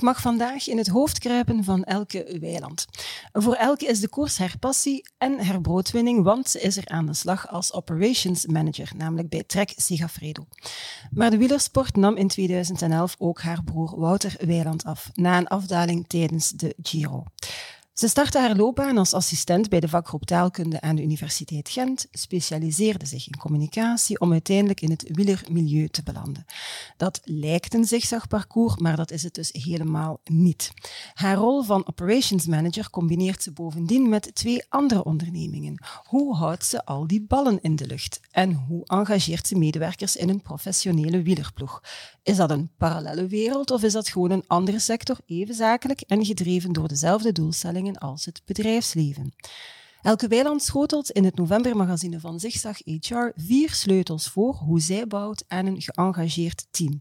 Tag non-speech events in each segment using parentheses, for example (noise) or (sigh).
Ik mag vandaag in het hoofd kruipen van elke weiland. Voor elke is de koers haar passie en haar broodwinning, want ze is er aan de slag als operations manager, namelijk bij Trek Segafredo. Maar de wielersport nam in 2011 ook haar broer Wouter Weiland af, na een afdaling tijdens de Giro. Ze startte haar loopbaan als assistent bij de vakgroep taalkunde aan de Universiteit Gent, specialiseerde zich in communicatie om uiteindelijk in het wielermilieu te belanden. Dat lijkt een zigzagparcours, maar dat is het dus helemaal niet. Haar rol van operations manager combineert ze bovendien met twee andere ondernemingen. Hoe houdt ze al die ballen in de lucht? En hoe engageert ze medewerkers in een professionele wielerploeg? Is dat een parallele wereld of is dat gewoon een andere sector, even zakelijk en gedreven door dezelfde doelstellingen als het bedrijfsleven? Elke Weiland schotelt in het novembermagazine van Zigzag HR vier sleutels voor hoe zij bouwt aan een geëngageerd team.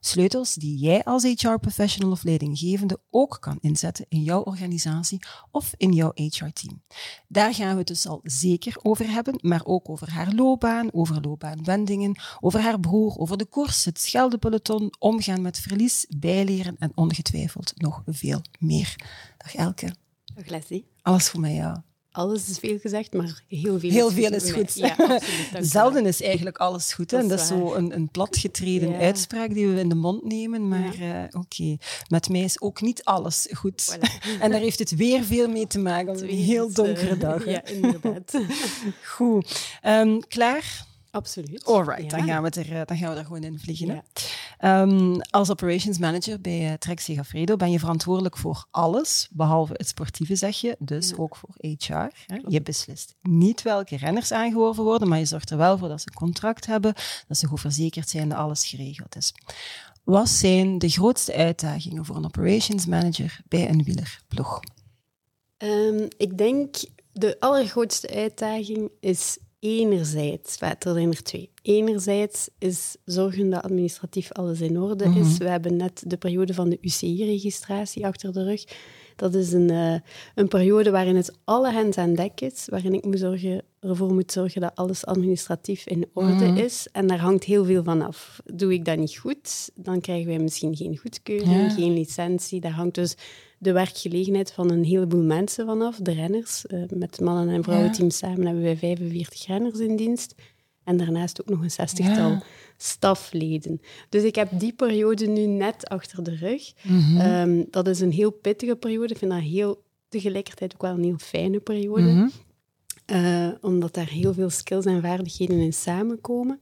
Sleutels die jij als HR-professional of leidinggevende ook kan inzetten in jouw organisatie of in jouw HR-team. Daar gaan we het dus al zeker over hebben, maar ook over haar loopbaan, over loopbaanwendingen, over haar broer, over de koers, het scheldepeloton, omgaan met verlies, bijleren en ongetwijfeld nog veel meer. Dag Elke. Dag Leslie. Alles voor mij, ja alles is veel gezegd, maar heel veel heel is veel goed. Is goed. Ja, absoluut, Zelden is eigenlijk alles goed. Dat, dat is zo een, een platgetreden uitspraak die we in de mond nemen. Maar ja. uh, oké, met mij is ook niet alles goed. Voilà. (laughs) en daar heeft het weer veel mee te maken. Een heel donkere dag. (laughs) ja, inderdaad. (laughs) goed. Um, klaar? Absoluut. Alright, ja. dan, gaan we er, eh, dan gaan we er gewoon in vliegen. Ja. Um, als operations manager bij uh, Trek Segafredo ben je verantwoordelijk voor alles, behalve het sportieve, zeg je. Dus ja. ook voor HR. Hè. Je beslist niet welke renners aangeworven worden, maar je zorgt er wel voor dat ze een contract hebben, dat ze goed verzekerd zijn, dat alles geregeld is. Wat zijn de grootste uitdagingen voor een operations manager bij een wielerploeg? Um, ik denk de allergrootste uitdaging is enerzijds, er zijn er twee. Enerzijds is zorgen dat administratief alles in orde is. Mm We hebben net de periode van de UCI-registratie achter de rug. Dat is een, uh, een periode waarin het alle hens aan dek is, waarin ik moet zorgen, ervoor moet zorgen dat alles administratief in orde mm is. En daar hangt heel veel van af. Doe ik dat niet goed, dan krijgen wij misschien geen goedkeuring, ja. geen licentie. Daar hangt dus de werkgelegenheid van een heleboel mensen vanaf, de renners. Uh, met mannen- en vrouwenteams samen hebben wij 45 renners in dienst. En daarnaast ook nog een zestigtal ja. stafleden. Dus ik heb die periode nu net achter de rug. Mm -hmm. um, dat is een heel pittige periode. Ik vind dat heel, tegelijkertijd ook wel een heel fijne periode. Mm -hmm. Uh, omdat daar heel veel skills en vaardigheden in samenkomen.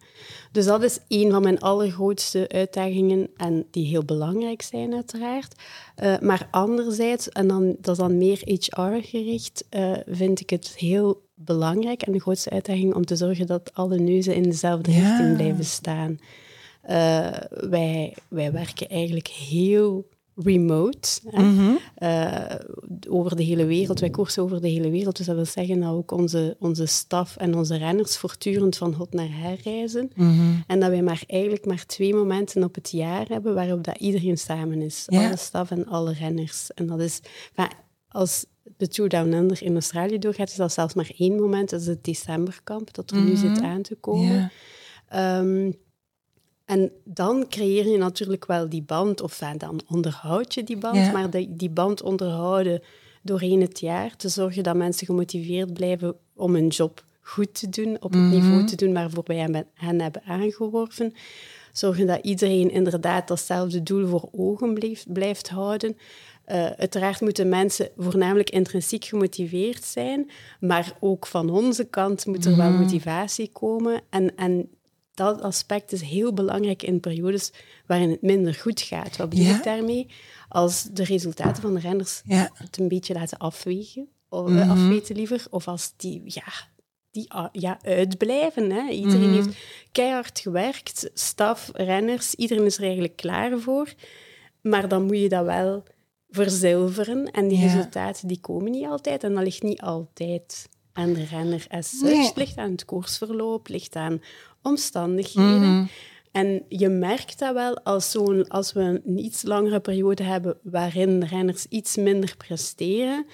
Dus dat is een van mijn allergrootste uitdagingen en die heel belangrijk zijn uiteraard. Uh, maar anderzijds, en dan, dat is dan meer HR-gericht, uh, vind ik het heel belangrijk en de grootste uitdaging om te zorgen dat alle neuzen in dezelfde ja. richting blijven staan. wij, wij werken eigenlijk heel remote. Mm -hmm. uh, over de hele wereld. Wij koersen over de hele wereld. Dus dat wil zeggen dat ook onze, onze staf en onze renners voortdurend van hot naar her reizen. Mm -hmm. En dat wij maar eigenlijk maar twee momenten op het jaar hebben waarop dat iedereen samen is. Alle staf en alle renners. En dat is... Maar als de Tour Down Under in Australië doorgaat, is dat zelfs maar één moment. Dat is het decemberkamp, dat er mm -hmm. nu zit aan te komen. Yeah. Um, en dan creëer je natuurlijk wel die band, of dan onderhoud je die band, ja. maar de, die band onderhouden doorheen het jaar, te zorgen dat mensen gemotiveerd blijven om hun job goed te doen, op het mm -hmm. niveau te doen waarvoor wij hen hebben aangeworven. Zorgen dat iedereen inderdaad datzelfde doel voor ogen blijft, blijft houden. Uh, uiteraard moeten mensen voornamelijk intrinsiek gemotiveerd zijn, maar ook van onze kant moet er wel motivatie komen. En, en dat aspect is heel belangrijk in periodes waarin het minder goed gaat. Wat bedoel ja? ik daarmee? Als de resultaten van de renners ja. het een beetje laten afwegen, of mm -hmm. afweten liever, of als die, ja, die ja, uitblijven. Hè. Iedereen mm -hmm. heeft keihard gewerkt, staf, renners, iedereen is er eigenlijk klaar voor. Maar dan moet je dat wel verzilveren en die ja. resultaten die komen niet altijd en dat ligt niet altijd aan de renner as such. Het ligt aan het koersverloop, ligt aan omstandigheden. Mhm. En je merkt dat wel als, zo'n, als we een iets langere periode hebben waarin renners iets minder presteren,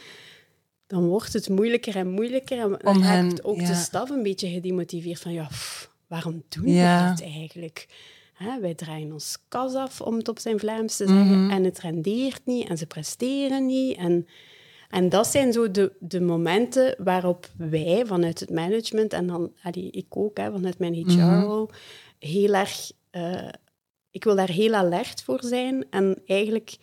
dan wordt het moeilijker en moeilijker. En dan raakt ook ja. de staf een beetje gedemotiveerd van ja, pff, waarom doen Ja. we dit eigenlijk? Hè, wij draaien ons kas af, om het op zijn Vlaams te zeggen, Mhm. en het rendeert niet en ze presteren niet. En, en dat zijn zo de, de momenten waarop wij vanuit het management, en dan allee, ik ook hè, vanuit mijn Mhm. HR-rol, heel erg... eh, ik wil daar heel alert voor zijn en eigenlijk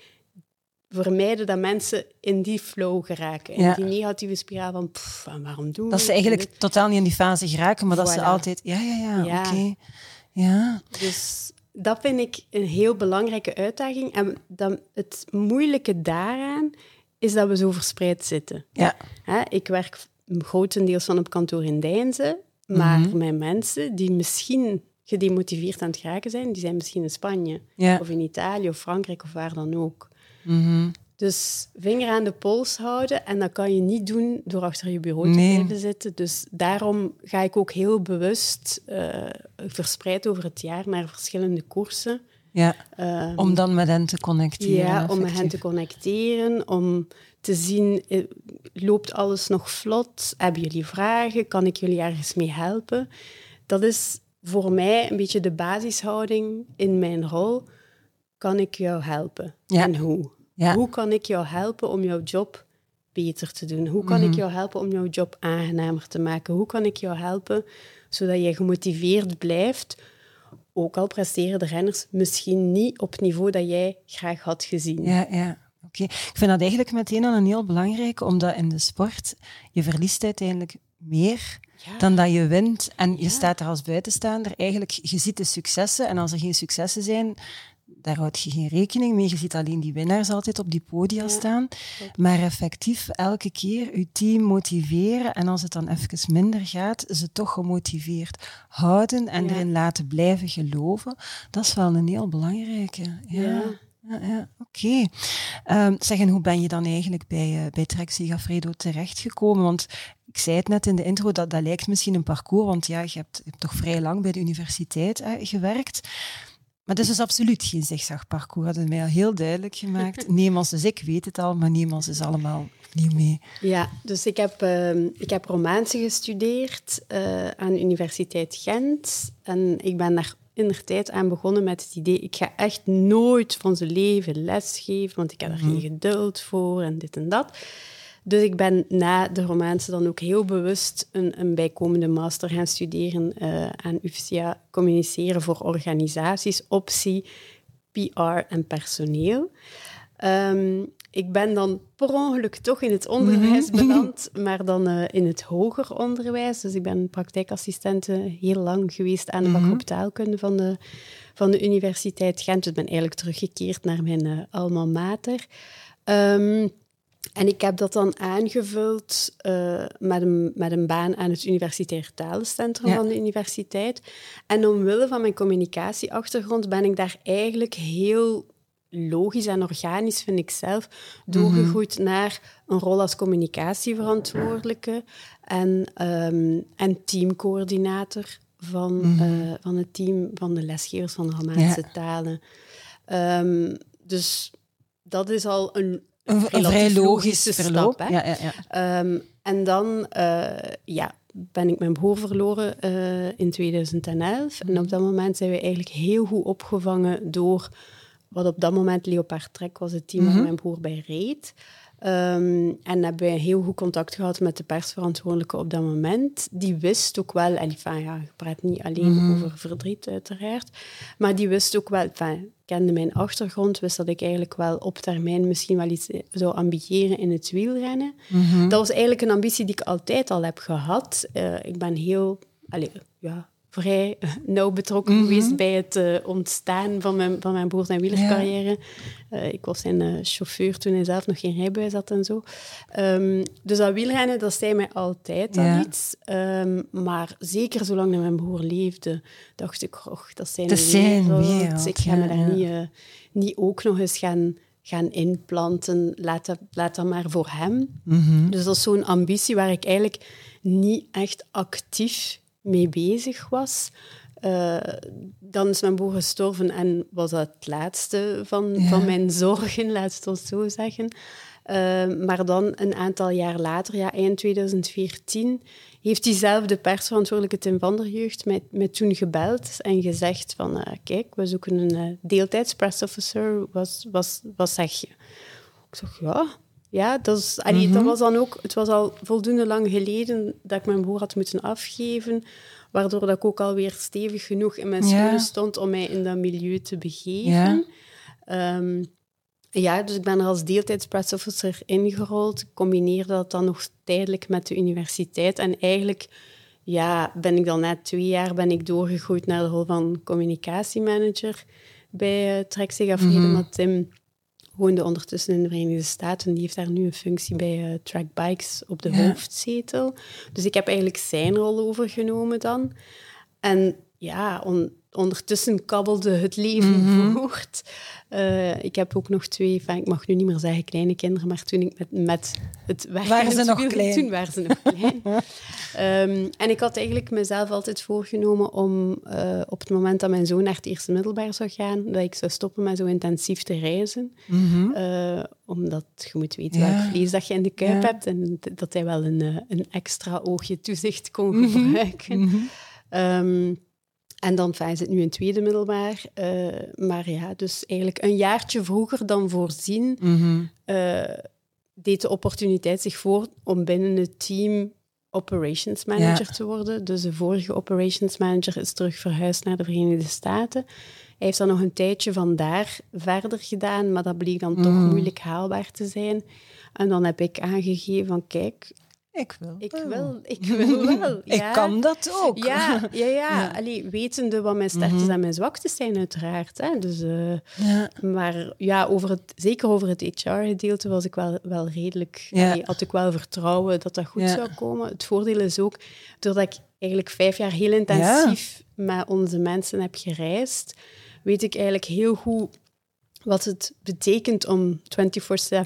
vermijden dat mensen in die flow geraken. In Ja. die negatieve spiraal van, pff, en waarom doen we Dat ze dit? eigenlijk totaal niet in die fase geraken, maar dat ze altijd... Ja, ja, ja, Ja. oké. Ja. Dus dat vind ik een heel belangrijke uitdaging. En dan, het moeilijke daaraan is dat we zo verspreid zitten. Ja. Hè, ik werk grotendeels van op kantoor in Deinzen, maar Mhm. mijn mensen die misschien gedemotiveerd aan het geraken zijn, die zijn misschien in Spanje Ja. of in Italië of Frankrijk of waar dan ook. Mhm. Dus vinger aan de pols houden en dat kan je niet doen door achter je bureau te Nee. blijven zitten. Dus daarom ga ik ook heel bewust eh, verspreid over het jaar naar verschillende koersen. Ja. Ehm, Om dan met hen te connecteren. ja, om met hen te connecteren, om te zien, eh, loopt alles nog vlot? Hebben jullie vragen? Kan ik jullie ergens mee helpen? Dat is voor mij een beetje de basishouding in mijn rol. Kan ik jou helpen? Ja. En hoe? Ja. Hoe kan ik jou helpen om jouw job beter te doen? Hoe kan ik Mhm. jou helpen om jouw job aangenamer te maken? Hoe kan ik jou helpen zodat je gemotiveerd blijft? Ook al presteren de renners misschien niet op het niveau dat jij graag had gezien. Ja, ja. Oké. Ik vind dat eigenlijk meteen al een heel belangrijke, omdat in de sport je verliest uiteindelijk meer Ja. dan dat je wint. En je Ja. staat er als buitenstaander eigenlijk, je ziet de successen en als er geen successen zijn, daar houd je geen rekening mee. Je ziet alleen die winnaars altijd op die podia Ja, staan. Maar effectief elke keer je team motiveren en als het dan even minder gaat, ze toch gemotiveerd houden en Ja. erin laten blijven geloven. Dat is wel een heel belangrijke. Ja. Ja. Ja, oké. Ehm, zeg, en hoe ben je dan eigenlijk bij, eh bij Trek Sigafredo terechtgekomen? Want ik zei het net in de intro, dat, dat lijkt misschien een parcours, want ja, je hebt, je hebt toch vrij lang bij de universiteit eh, gewerkt. Maar het is dus absoluut geen zigzagparcours, dat is mij al heel duidelijk gemaakt. (laughs) Neemans, dus ik weet het al, maar Neemans is allemaal niet mee. Ja, dus ik heb, ehm, ik heb Romaanse gestudeerd eh, aan de Universiteit Gent. En ik ben daar in de tijd aan begonnen met het idee, ik ga echt nooit van zijn leven lesgeven, want ik heb er geen geduld voor en dit en dat. Dus ik ben na de Romaanse dan ook heel bewust een, een bijkomende master gaan studeren eh, aan UFCA Communiceren voor Organisaties, optie PR en personeel. Ehm, ik ben dan per ongeluk toch in het onderwijs beland, (laughs) maar dan eh, in het hoger onderwijs. Dus ik ben praktijkassistente heel lang geweest aan de vakgroep taalkunde van de, van de Universiteit Gent. Dus ik ben eigenlijk teruggekeerd naar mijn eh, alma mater. Ehm, en ik heb dat dan aangevuld eh, met, een, met een baan aan het Universitair Talencentrum Ja. van de universiteit. En omwille van mijn communicatieachtergrond ben ik daar eigenlijk heel logisch en organisch, vind ik zelf, doorgegroeid naar een rol als communicatieverantwoordelijke en, ehm, en teamcoördinator van, eh, van het team van de lesgevers van de Romaanse Ja. talen. Ehm, dus dat is al een, Een, een vrij logisch logische verloop. stap, hè? ja, ja, ja. Ehm, en dan eh, ja, ben ik mijn broer verloren eh, in 2011. En op dat moment zijn we eigenlijk heel goed opgevangen door wat op dat moment Leopard Trek was, het team waar mijn broer bij reed. Ehm, en hebben wij heel goed contact gehad met de persverantwoordelijke op dat moment. Die wist ook wel, en enfin, ja, ik praat niet alleen over verdriet uiteraard, maar die wist ook wel, enfin, kende mijn achtergrond, wist dat ik eigenlijk wel op termijn misschien wel iets zou ambiëren in het wielrennen. Dat was eigenlijk een ambitie die ik altijd al heb gehad. Eh, ik ben heel, allee, ja, vrij (laughs) nauw betrokken geweest bij het eh, ontstaan van mijn, van mijn broer zijn wielercarrière. Eh, ik was zijn eh, chauffeur toen hij zelf nog geen rijbewijs had en zo. Ehm, dus dat wielrennen, dat zei mij altijd al Ja. iets. Ehm, maar zeker zolang mijn broer leefde, dacht ik, och, dat zijn Dat zijn wereld, Ik ga me daar niet, niet ook nog eens gaan, gaan inplanten. Laat dat, laat dat maar voor hem. Mhm. Dus dat is zo'n ambitie waar ik eigenlijk niet echt actief mee bezig was. Uh, dan is mijn broer gestorven en was dat het laatste van, van mijn (laughs) zorgen, laat het ons zo zeggen. Uh, maar dan een aantal jaar later, ja, eind 2014, heeft diezelfde persverantwoordelijke Tim van der Jeugd mij, mij toen gebeld en gezegd van, uh, kijk, we zoeken een deeltijds pressofficer, wat, wat, wat zeg je? Ik zeg, ja, ja dat, is, allee, dat mhm. was dan ook, het was al voldoende lang geleden dat ik mijn broer had moeten afgeven, waardoor dat ik ook alweer stevig genoeg in mijn schoenen stond om mij in dat milieu te begeven. Ja. Um, ja, dus ik ben er als deeltijds pressofficer ingerold. Combineerde dat dan nog tijdelijk met de universiteit. En eigenlijk ja, ben ik dan net twee jaar ben ik doorgegroeid naar de rol van communicatiemanager bij uh, Trek. Mm Tim woonde ondertussen in de Verenigde Staten. Die heeft daar nu een functie bij uh, Track Bikes op de hoofdzetel. Dus ik heb eigenlijk zijn rol overgenomen dan. En ja, on, ondertussen kabbelde het leven mhm. voort. Uh, ik heb ook nog twee, ik mag nu niet meer zeggen kleine kinderen, maar toen ik met, met het werken... Waren ze nog klein? Toen waren ze nog klein. um, (laughs) en ik had eigenlijk mezelf altijd voorgenomen om uh, op het moment dat mijn zoon naar het eerste middelbaar zou gaan, dat ik zou stoppen met zo intensief te reizen. Mm uh, omdat je moet weten ja. welk vlees dat je in de kuip ja. hebt en dat hij wel een, een extra oogje toezicht kon mhm. gebruiken. Mm -hmm. um, en dan fijn, is het nu een tweede middelbaar. Uh, maar ja, dus eigenlijk een jaartje vroeger dan voorzien, mm deed de opportuniteit zich voor om binnen het team operations manager te worden. Dus de vorige operations manager is terug verhuisd naar de Verenigde Staten. Hij heeft dan nog een tijdje van daar verder gedaan, maar dat bleek dan toch mhm. moeilijk haalbaar te zijn. En dan heb ik aangegeven van, kijk, ik wil. Ik wil, ik (laughs) wil wel. Ja. Ik kan dat ook. Ja, ja, (laughs) ja. Allee, wetende wat mijn sterktes mhm. en mijn zwaktes zijn, uiteraard. Hè. Dus, uh, ja. Maar ja, over het, zeker over het HR-gedeelte was ik wel, wel redelijk... Allee, had ik wel vertrouwen dat dat goed zou komen. Het voordeel is ook, doordat ik eigenlijk vijf jaar heel intensief met onze mensen heb gereisd, weet ik eigenlijk heel goed wat het betekent om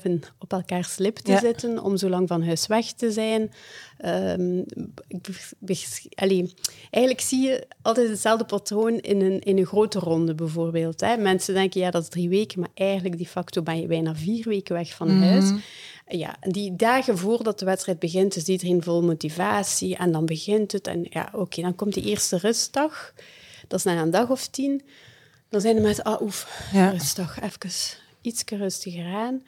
24-7 op elkaars lip te zitten, om zo lang van huis weg te zijn. Um, allee, eigenlijk zie je altijd hetzelfde patroon in een, in een grote ronde bijvoorbeeld. Hè. Mensen denken, ja, dat is drie weken, maar eigenlijk de facto ben je bijna vier weken weg van huis. Mhm. Ja, die dagen voordat de wedstrijd begint, is iedereen vol motivatie en dan begint het. En ja, oké, dan komt die eerste rustdag. Dat is na een dag of tien. Dan zijn we met, ah oef, ja. rustig, even iets rustiger aan.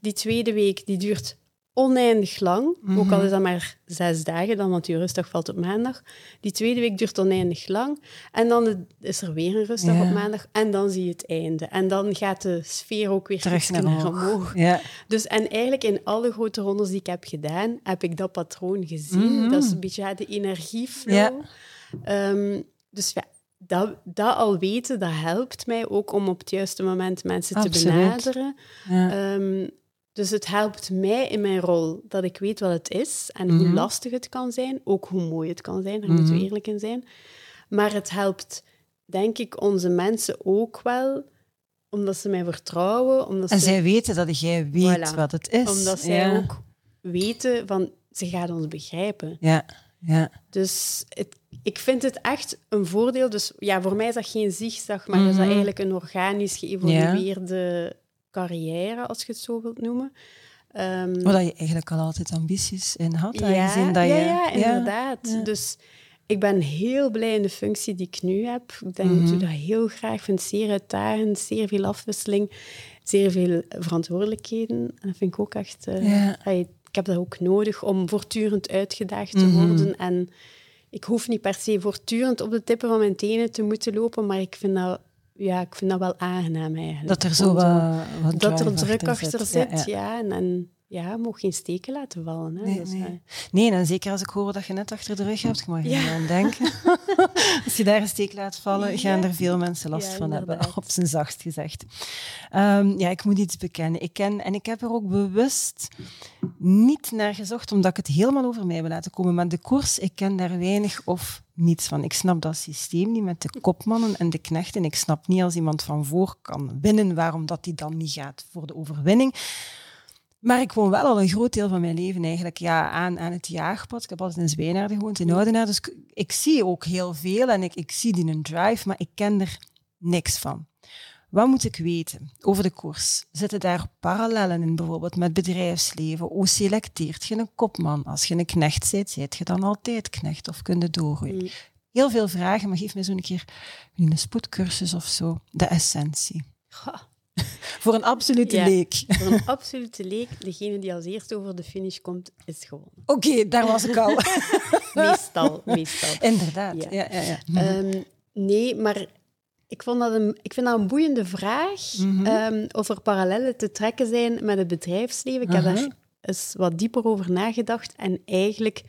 Die tweede week, die duurt oneindig lang. Ook al mhm. is dat maar zes dagen, dan, want die rustdag valt op maandag. Die tweede week duurt oneindig lang. En dan is er weer een rustdag op maandag. En dan zie je het einde. En dan gaat de sfeer ook weer terug naar omhoog. omhoog. Ja. Dus, en eigenlijk in alle grote rondes die ik heb gedaan, heb ik dat patroon gezien. Mhm. Dat is een beetje de energieflow. Ja. Um, dus ja, dat, dat al weten, dat helpt mij ook om op het juiste moment mensen te benaderen. Ehm, dus het helpt mij in mijn rol dat ik weet wat het is en hoe mhm. lastig het kan zijn, ook hoe mooi het kan zijn, daar moeten we eerlijk in zijn. Maar het helpt, denk ik, onze mensen ook wel, omdat ze mij vertrouwen. Omdat en zij weten dat jij weet wat het is. Omdat zij ook weten van, ze gaan ons begrijpen. Ja, ja. Dus het ik vind het echt een voordeel. Dus ja, voor mij is dat geen zigzag, maar mm is dat mhm. eigenlijk een organisch geëvolueerde carrière, als je het zo wilt noemen. Um, je eigenlijk al altijd ambities in had, ja, dat je... Ja, inderdaad. Dus ik ben heel blij in de functie die ik nu heb. Ik denk, mm ik doe dat heel graag. Ik vind het zeer uitdagend, zeer veel afwisseling, zeer veel verantwoordelijkheden. En dat vind ik ook echt... Uh, ik heb dat ook nodig om voortdurend uitgedaagd te mhm. worden en ik hoef niet per se voortdurend op de tippen van mijn tenen te moeten lopen, maar ik vind dat, ja, ik vind dat wel aangenaam eigenlijk. Dat er zo wat, wat Dat er druk achter zit, ja. en, en ja, mocht geen steken laten vallen. Hè. Nee, dus, nee. Uh... nee, en zeker als ik hoor dat je net achter de rug hebt, ik mag je ja. aan denken. (laughs) als je daar een steek laat vallen, gaan er veel mensen last van hebben, op zijn zachtst gezegd. Um, ja, ik moet iets bekennen. Ik ken, en ik heb er ook bewust niet naar gezocht, omdat ik het helemaal over mij wil laten komen. Maar de koers, ik ken daar weinig of niets van. Ik snap dat systeem niet met de kopmannen en de knechten. Ik snap niet als iemand van voor kan winnen, waarom dat die dan niet gaat voor de overwinning. Maar ik woon wel al een groot deel van mijn leven eigenlijk ja, aan, aan het jaagpad. Ik heb altijd in Zwijnaarden gewoond, in Oudenaarde. Dus ik, ik, zie ook heel veel en ik, ik zie die een drive, maar ik ken er niks van. Wat moet ik weten over de koers? Zitten daar parallellen in, bijvoorbeeld met bedrijfsleven? Hoe selecteert je een kopman? Als je een knecht bent, zijt je dan altijd knecht of kun je doorgroeien? Mm. Heel veel vragen, maar geef me zo een keer een spoedcursus of zo. De essentie. Voor een absolute leek. Voor een (laughs) absolute leek, degene die als eerste over de finish komt, is gewonnen. Oké, daar was ik al. (laughs) meestal, meestal. Inderdaad. Ja. Ja, ja, um, nee, maar ik, vond dat een, ik vind dat een boeiende vraag mm um, of er parallellen te trekken zijn met het bedrijfsleven. Ik heb daar eens wat dieper over nagedacht en eigenlijk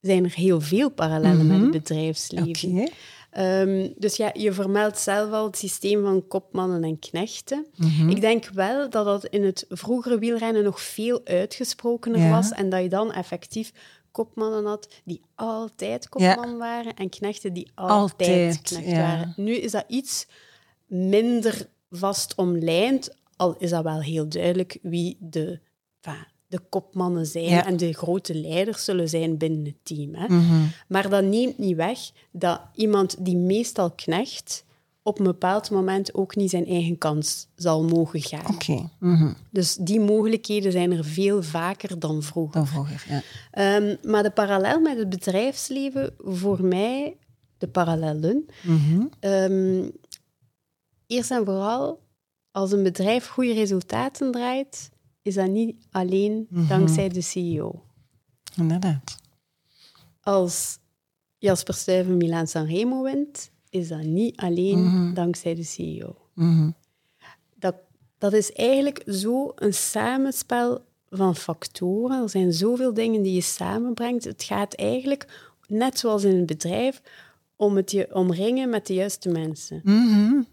zijn er heel veel parallellen met het mhm. bedrijfsleven. Okay. Ehm, dus ja, je vermeldt zelf al het systeem van kopmannen en knechten. Mhm. Ik denk wel dat dat in het vroegere wielrennen nog veel uitgesprokener was en dat je dan effectief kopmannen had die altijd kopman waren en knechten die altijd, knecht waren. Nu is dat iets minder vast omlijnd, al is dat wel heel duidelijk wie de, de kopmannen zijn en de grote leiders zullen zijn binnen het team. Hè. Mhm. Maar dat neemt niet weg dat iemand die meestal knecht, op een bepaald moment ook niet zijn eigen kans zal mogen gaan. Oké. Mhm. Dus die mogelijkheden zijn er veel vaker dan vroeger. Dan vroeger, ja. Ehm, maar de parallel met het bedrijfsleven, voor mij, de parallellen. Mhm. Ehm, eerst en vooral, als een bedrijf goede resultaten draait, is dat niet alleen mhm. dankzij de CEO. Inderdaad. Als Jasper Stuyven Milaan Sanremo wint, is dat niet alleen mhm. dankzij de CEO. Mhm. Dat, dat is eigenlijk zo een samenspel van factoren. Er zijn zoveel dingen die je samenbrengt. Het gaat eigenlijk, net zoals in een bedrijf, om het je omringen met de juiste mensen.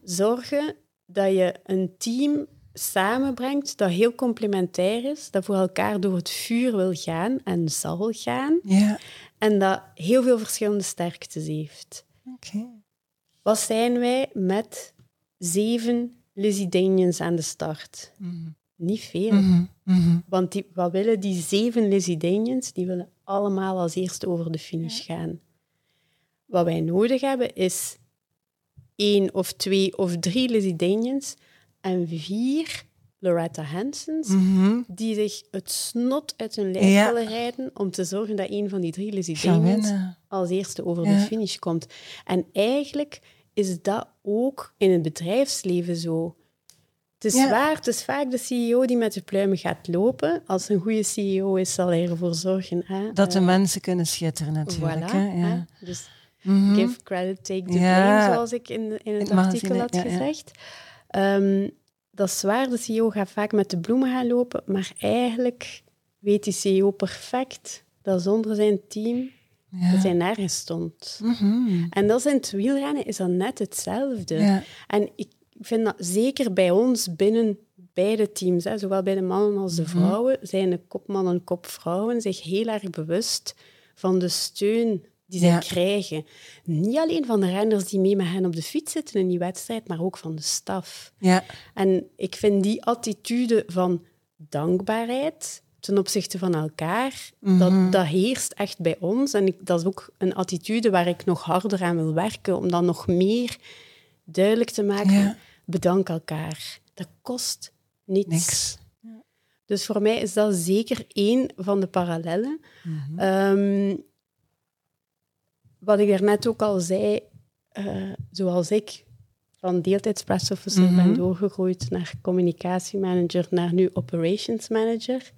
Zorgen dat je een team samenbrengt dat heel complementair is, dat voor elkaar door het vuur wil gaan en zal gaan. Ja. En dat heel veel verschillende sterktes heeft. Okay. Wat zijn wij met zeven Lizzie aan de start? Mhm. Niet veel. Mhm. Mhm. Want die, wat willen die zeven Lizzie Die willen allemaal als eerste over de finish gaan. Wat wij nodig hebben is één of twee of drie Lizzie en vier Loretta Hansons, mhm. die zich het snot uit hun lijf willen rijden om te zorgen dat een van die drie Lizzie als eerste over de finish komt. En eigenlijk is dat ook in het bedrijfsleven zo. Het is waar, het is vaak de CEO die met de pluimen gaat lopen. Als een goede CEO is, zal hij ervoor zorgen... Hè, dat de eh, mensen kunnen schitteren natuurlijk. hè? Ja. Dus mhm. give credit, take the blame, zoals ik in, in het artikel had gezegd. Um, dat is waar, de CEO gaat vaak met de bloemen gaan lopen, maar eigenlijk weet die CEO perfect dat zonder zijn team ja. dat hij nergens stond. Mhm. En dat is in het wielrennen is dat net hetzelfde. En ik vind dat zeker bij ons binnen beide teams, hè, zowel bij de mannen als de mhm. vrouwen, zijn de kopmannen en kopvrouwen zich heel erg bewust van de steun die zij krijgen. Niet alleen van de renners die mee met hen op de fiets zitten in die wedstrijd, maar ook van de staf. Ja. En ik vind die attitude van dankbaarheid ten opzichte van elkaar, dat, mhm. dat heerst echt bij ons. En ik, dat is ook een attitude waar ik nog harder aan wil werken, om dan nog meer duidelijk te maken. Bedank elkaar. Dat kost niets. Niks. Dus voor mij is dat zeker één van de parallellen. Mhm. Ehm, wat ik daarnet ook al zei, uh, zoals ik van deeltijds pressofficer mm ben doorgegroeid naar communicatiemanager, naar nu operations manager.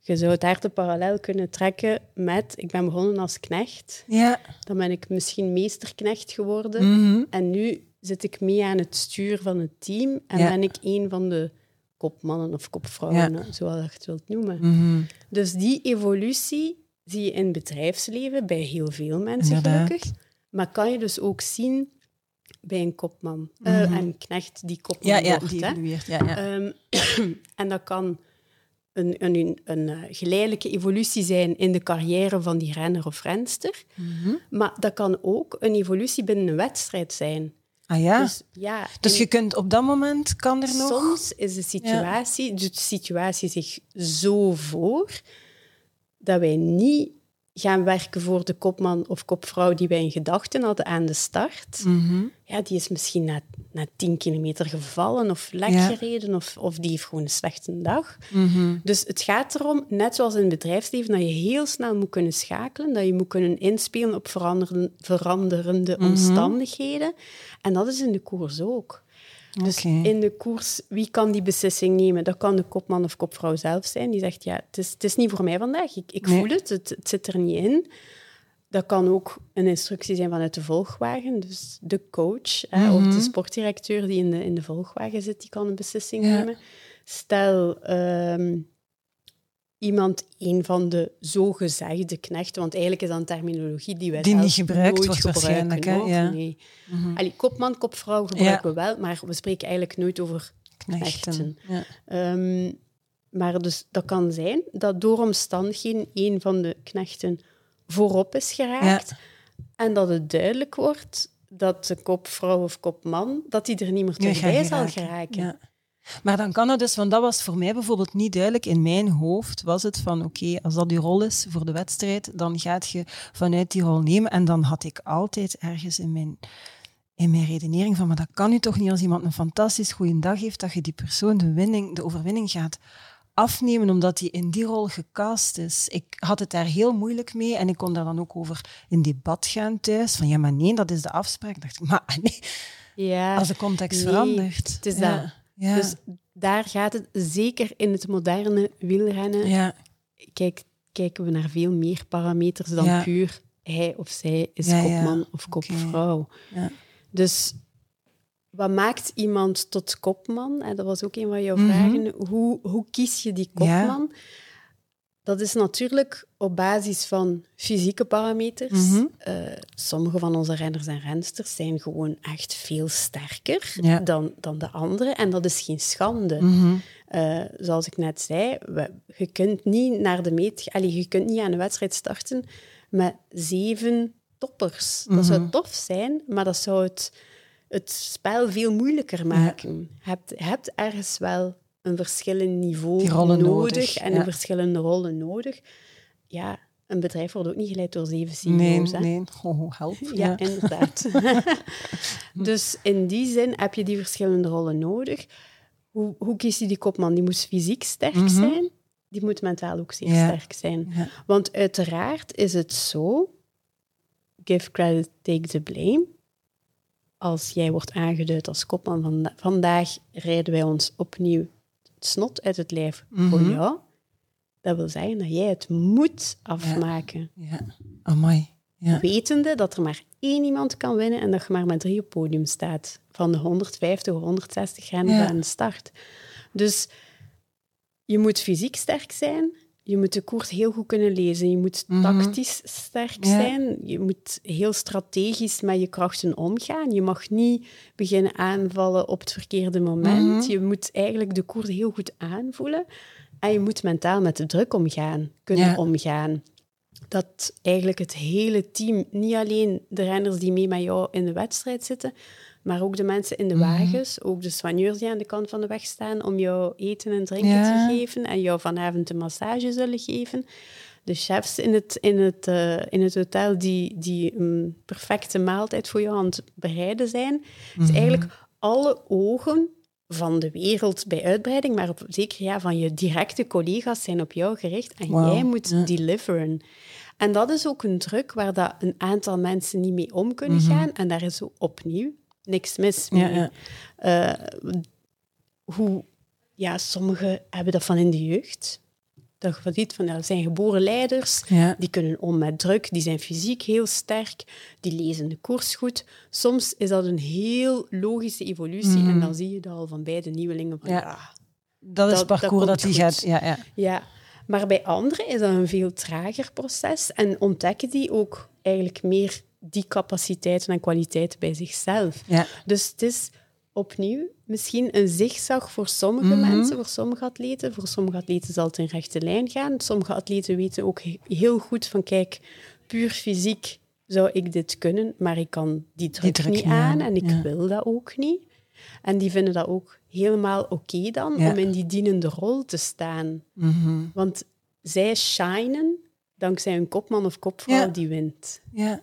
Je zou het daar de parallel kunnen trekken met, ik ben begonnen als knecht. Ja. Dan ben ik misschien meesterknecht geworden. Mhm. En nu zit ik mee aan het stuur van het team en ben ik een van de kopmannen of kopvrouwen, zoals je het wilt noemen. Mhm. Dus die evolutie zie je in bedrijfsleven bij heel veel mensen gelukkig. Maar kan je dus ook zien bij een kopman mm een knecht die kopman ja, ja, wordt. Die hè? Ja, ja. Um, (clears throat) en dat kan een, een, een, eh, geleidelijke evolutie zijn in de carrière van die renner of renster. Mhm. Maar dat kan ook een evolutie binnen een wedstrijd zijn. Ah ja? Dus, ja, Dus en je kunt op dat moment, kan er nog... soms is de situatie, doet de situatie zich zo voor dat wij niet gaan werken voor de kopman of kopvrouw die wij in gedachten hadden aan de start. Mhm. Ja, die is misschien na, na 10 kilometer gevallen of lek Ja. gereden of, of die heeft gewoon een slechte dag. Mhm. Dus het gaat erom, net zoals in het bedrijfsleven, dat je heel snel moet kunnen schakelen, dat je moet kunnen inspelen op veranderende, veranderende Mhm. omstandigheden. En dat is in de koers ook. Dus in de koers, wie kan die beslissing nemen? Dat kan de kopman of kopvrouw zelf zijn. Die zegt, ja, het is, het is niet voor mij vandaag. Ik, ik Nee. voel het, het, het zit er niet in. Dat kan ook een instructie zijn vanuit de volgwagen. Dus de coach hè, of de sportdirecteur die in de, in de volgwagen zit, die kan een beslissing Ja. nemen. Stel, ehm, iemand, een van de zogezegde knechten, want eigenlijk is dat een terminologie die wij Die niet gebruikt nooit wordt gebruiken. hè? Ja. Nee. Allee, kopman, kopvrouw gebruiken Ja. we wel, maar we spreken eigenlijk nooit over Knechten. knechten. Ja. Ehm, maar dus dat kan zijn dat door omstandigheden een van de knechten voorop is geraakt en dat het duidelijk wordt dat de kopvrouw of kopman dat die er niet meer je bij zal geraken. Maar dan kan het dus, want dat was voor mij bijvoorbeeld niet duidelijk. In mijn hoofd was het van, oké, als dat die rol is voor de wedstrijd, dan gaat je vanuit die rol nemen. En dan had ik altijd ergens in mijn, in mijn redenering van, maar dat kan nu toch niet als iemand een fantastisch goede dag heeft, dat je die persoon de, winning, de overwinning gaat afnemen omdat hij in die rol gecast is. Ik had het daar heel moeilijk mee en ik kon daar dan ook over in debat gaan thuis. Van ja, maar nee, dat is de afspraak. Ik dacht, maar (laughs) nee, Ja, als de context nee, verandert. het is ja. dat. Ja. Dus daar gaat het zeker in het moderne wielrennen. ja. Kijk, kijken we naar veel meer parameters dan Ja. puur hij of zij is kopman of kopvrouw. Ja. Dus wat maakt iemand tot kopman? Dat was ook een van jouw Mhm. vragen. Hoe, hoe kies je die Ja. kopman? Dat is natuurlijk op basis van fysieke parameters. Mhm. Eh, sommige van onze renners en rensters zijn gewoon echt veel sterker Ja. dan, dan de anderen. En dat is geen schande. Mhm. Eh, zoals ik net zei, we- je kunt niet naar de meet, allee, je kunt niet aan een wedstrijd starten met zeven toppers. Dat zou Mhm. tof zijn, maar dat zou het, het spel veel moeilijker maken. Je, hebt, je hebt ergens wel een verschillend niveau nodig, nodig, en ja. een verschillende rollen nodig. Ja, een bedrijf wordt ook niet geleid door zeven Nee, CEO's. hè. nee. Oh, help. (laughs) Ja, inderdaad. (laughs) (laughs) dus in die zin heb je die verschillende rollen nodig. Hoe, hoe kies je die kopman? Die moet fysiek sterk Mhm. zijn, die moet mentaal ook zeer Ja. sterk zijn. Ja. Want uiteraard is het zo, give credit, take the blame. Als jij wordt aangeduid als kopman van vandaag rijden wij ons opnieuw snot uit het lijf voor Mhm. jou. Dat wil zeggen dat jij het moet afmaken Ja. Amai. Ja. wetende dat er maar één iemand kan winnen en dat je maar met drie op podium staat. Van de 150 of 160 renners Ja. aan de start. Dus je moet fysiek sterk zijn. Je moet de koers heel goed kunnen lezen. Je moet Mhm. tactisch sterk Ja. zijn. Je moet heel strategisch met je krachten omgaan. Je mag niet beginnen aanvallen op het verkeerde moment. Mhm. Je moet eigenlijk de koers heel goed aanvoelen. En je moet mentaal met de druk omgaan, kunnen Ja. omgaan dat eigenlijk het hele team, niet alleen de renners die mee met jou in de wedstrijd zitten, maar ook de mensen in de Mhm. wagens, ook de soigneurs die aan de kant van de weg staan om jou eten en drinken Ja. te geven en jou vanavond een massage zullen geven. De chefs in het, in het, eh, in het hotel die, die een perfecte maaltijd voor jou aan het bereiden zijn. Dus Mhm. eigenlijk alle ogen van de wereld bij uitbreiding, maar op, zeker ja, van je directe collega's zijn op jou gericht en jij moet ja. deliveren. En dat is ook een druk waar dat een aantal mensen niet mee om kunnen Mhm. gaan. En daar is opnieuw niks mis mee. Ja, ja. Eh, hoe, ja, sommigen hebben dat van in de jeugd. Dat je van ziet van, ja, dat zijn geboren leiders. Ja. Die kunnen om met druk, die zijn fysiek heel sterk, die lezen de koers goed. Soms is dat een heel logische evolutie Mhm. en dan zie je dat al van beide nieuwelingen. Van, Ja. ja. Dat is het parcours dat die gaat. Ja, ja. ja. Maar bij anderen is dat een veel trager proces en ontdekken die ook eigenlijk meer die capaciteiten en kwaliteiten bij zichzelf. ja. Dus het is opnieuw misschien een zigzag voor sommige Mhm. mensen, voor sommige atleten. Voor sommige atleten zal het in rechte lijn gaan. Sommige atleten weten ook he- heel goed van, kijk, puur fysiek zou ik dit kunnen, maar ik kan die druk, druk niet aan en ik ja. wil dat ook niet. En die vinden dat ook helemaal oké dan, Ja. om in die dienende rol te staan. Mhm. Want zij shinen dankzij een kopman of kopvrouw Ja. die wint. Ja,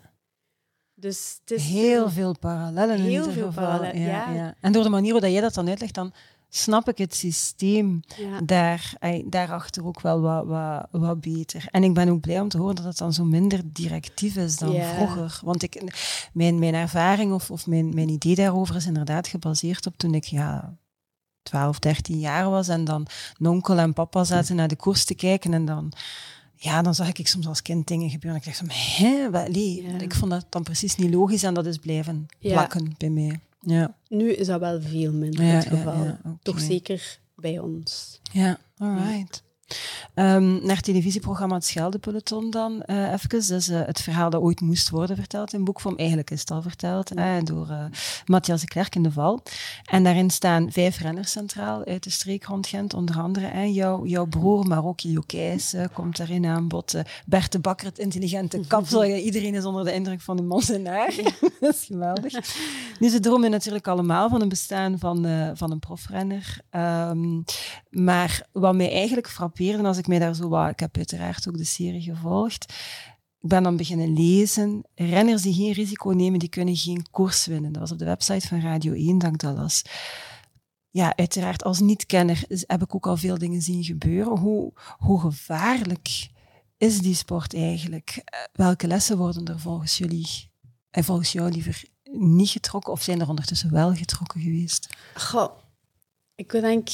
Dus het is heel veel parallellen in Heel ieder veel geval. ja. En door de manier waarop jij dat dan uitlegt, dan snap ik het systeem Ja. daar, daarachter ook wel wat, wat, wat beter. En ik ben ook blij om te horen dat het dan zo minder directief is dan Ja. vroeger. Want ik, mijn, mijn ervaring of, of mijn, mijn idee daarover is inderdaad gebaseerd op toen ik ja, 12, 13 jaar was en dan nonkel en papa zaten naar de koers te kijken en dan... Ja, dan zag ik soms als kind dingen gebeuren. Ik dacht van, hè, wat, nee. Ja. Ik vond dat dan precies niet logisch en dat is blijven Ja. plakken bij mij. Ja, Nu is dat wel veel minder het geval. Toch zeker bij ons. ja alright. Ehm, naar het televisieprogramma Het Scheldepeloton dan eh even. Dus eh, het verhaal dat ooit moest worden verteld in boekvorm. Eigenlijk is het al verteld eh, door eh, Matthias de Klerk in de Val. En daarin staan vijf renners centraal uit de streek rond Gent. Onder andere eh, jouw, jouw broer, maar ook komt daarin aan bod. Bert de Bakker, het intelligente kapsel. (laughs) Iedereen is onder de indruk van de man zijn haar. (laughs) dat is geweldig. Nu, ze dromen natuurlijk allemaal van een bestaan van, van een profrenner. Ehm, maar wat mij eigenlijk frappeerde, als ik mij daar zo wat... Ik heb uiteraard ook de serie gevolgd. Ik ben dan beginnen lezen. Renners die geen risico nemen, die kunnen geen koers winnen. Dat was op de website van Radio 1, dat ik dat las. Ja, uiteraard, als niet-kenner heb ik ook al veel dingen zien gebeuren. Hoe, hoe gevaarlijk is die sport eigenlijk? Eh, Welke lessen worden er volgens jullie, en volgens jou liever, niet getrokken? Of zijn er ondertussen wel getrokken geweest? Goh, ik denk...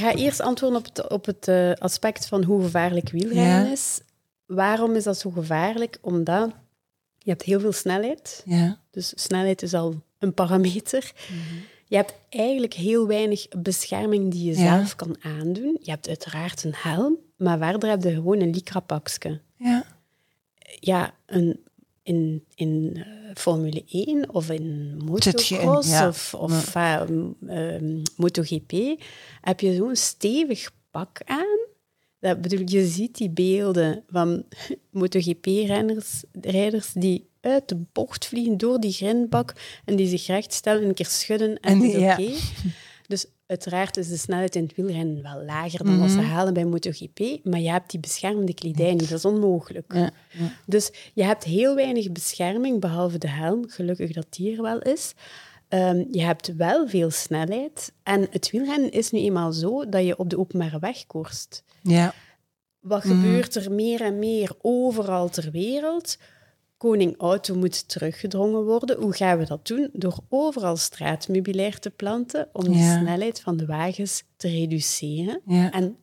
Ik ga eerst antwoorden op het, op het eh, aspect van hoe gevaarlijk wielrennen Ja. is. Waarom is dat zo gevaarlijk? Omdat je hebt heel veel snelheid. Ja. Dus snelheid is al een parameter. Je hebt eigenlijk heel weinig bescherming die je Ja. zelf kan aandoen. Je hebt uiteraard een helm, maar verder heb je gewoon een lycra-pakje. Ja. Ja, een, in, in eh, Formule 1 of in motocross ja. of, of eh, ehm, MotoGP heb je zo'n stevig pak aan. Dat bedoel, je ziet die beelden van (laughs) MotoGP-renners rijders die uit de bocht vliegen door die grindbak en die zich rechtstellen en een keer schudden en En is ja. oké. Dus uiteraard is de snelheid in het wielrennen wel lager dan wat ze Mhm. halen bij MotoGP, maar je hebt die beschermende kledij niet. Dat is onmogelijk. Ja. Ja. Dus je hebt heel weinig bescherming, behalve de helm. Gelukkig dat die er wel is. Ehm, je hebt wel veel snelheid. En het wielrennen is nu eenmaal zo dat je op de openbare weg koerst. ja. Wat Mhm. gebeurt er meer en meer overal ter wereld? Koning Auto moet teruggedrongen worden. Hoe gaan we dat doen? Door overal straatmeubilair te planten om de snelheid van de wagens te reduceren. Ja. En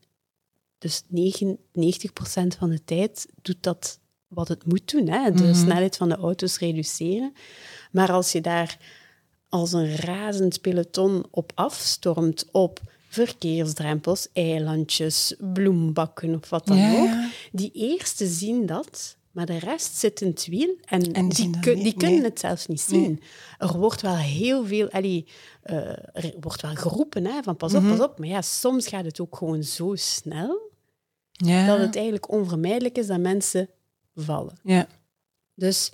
dus 9, 90% van de tijd doet dat wat het moet doen. Hè? De Mhm. snelheid van de auto's reduceren. Maar als je daar als een razend peloton op afstormt, op verkeersdrempels, eilandjes, bloembakken of wat dan Ja, ook, die eerste zien dat, maar de rest zit in het wiel en, die, kun- die kunnen nee. het zelfs niet zien. Er wordt wel heel veel, allee, eh, er wordt wel geroepen hè, van pas op, Mhm. pas op, maar ja, soms gaat het ook gewoon zo snel Ja. dat het eigenlijk onvermijdelijk is dat mensen vallen. ja. Dus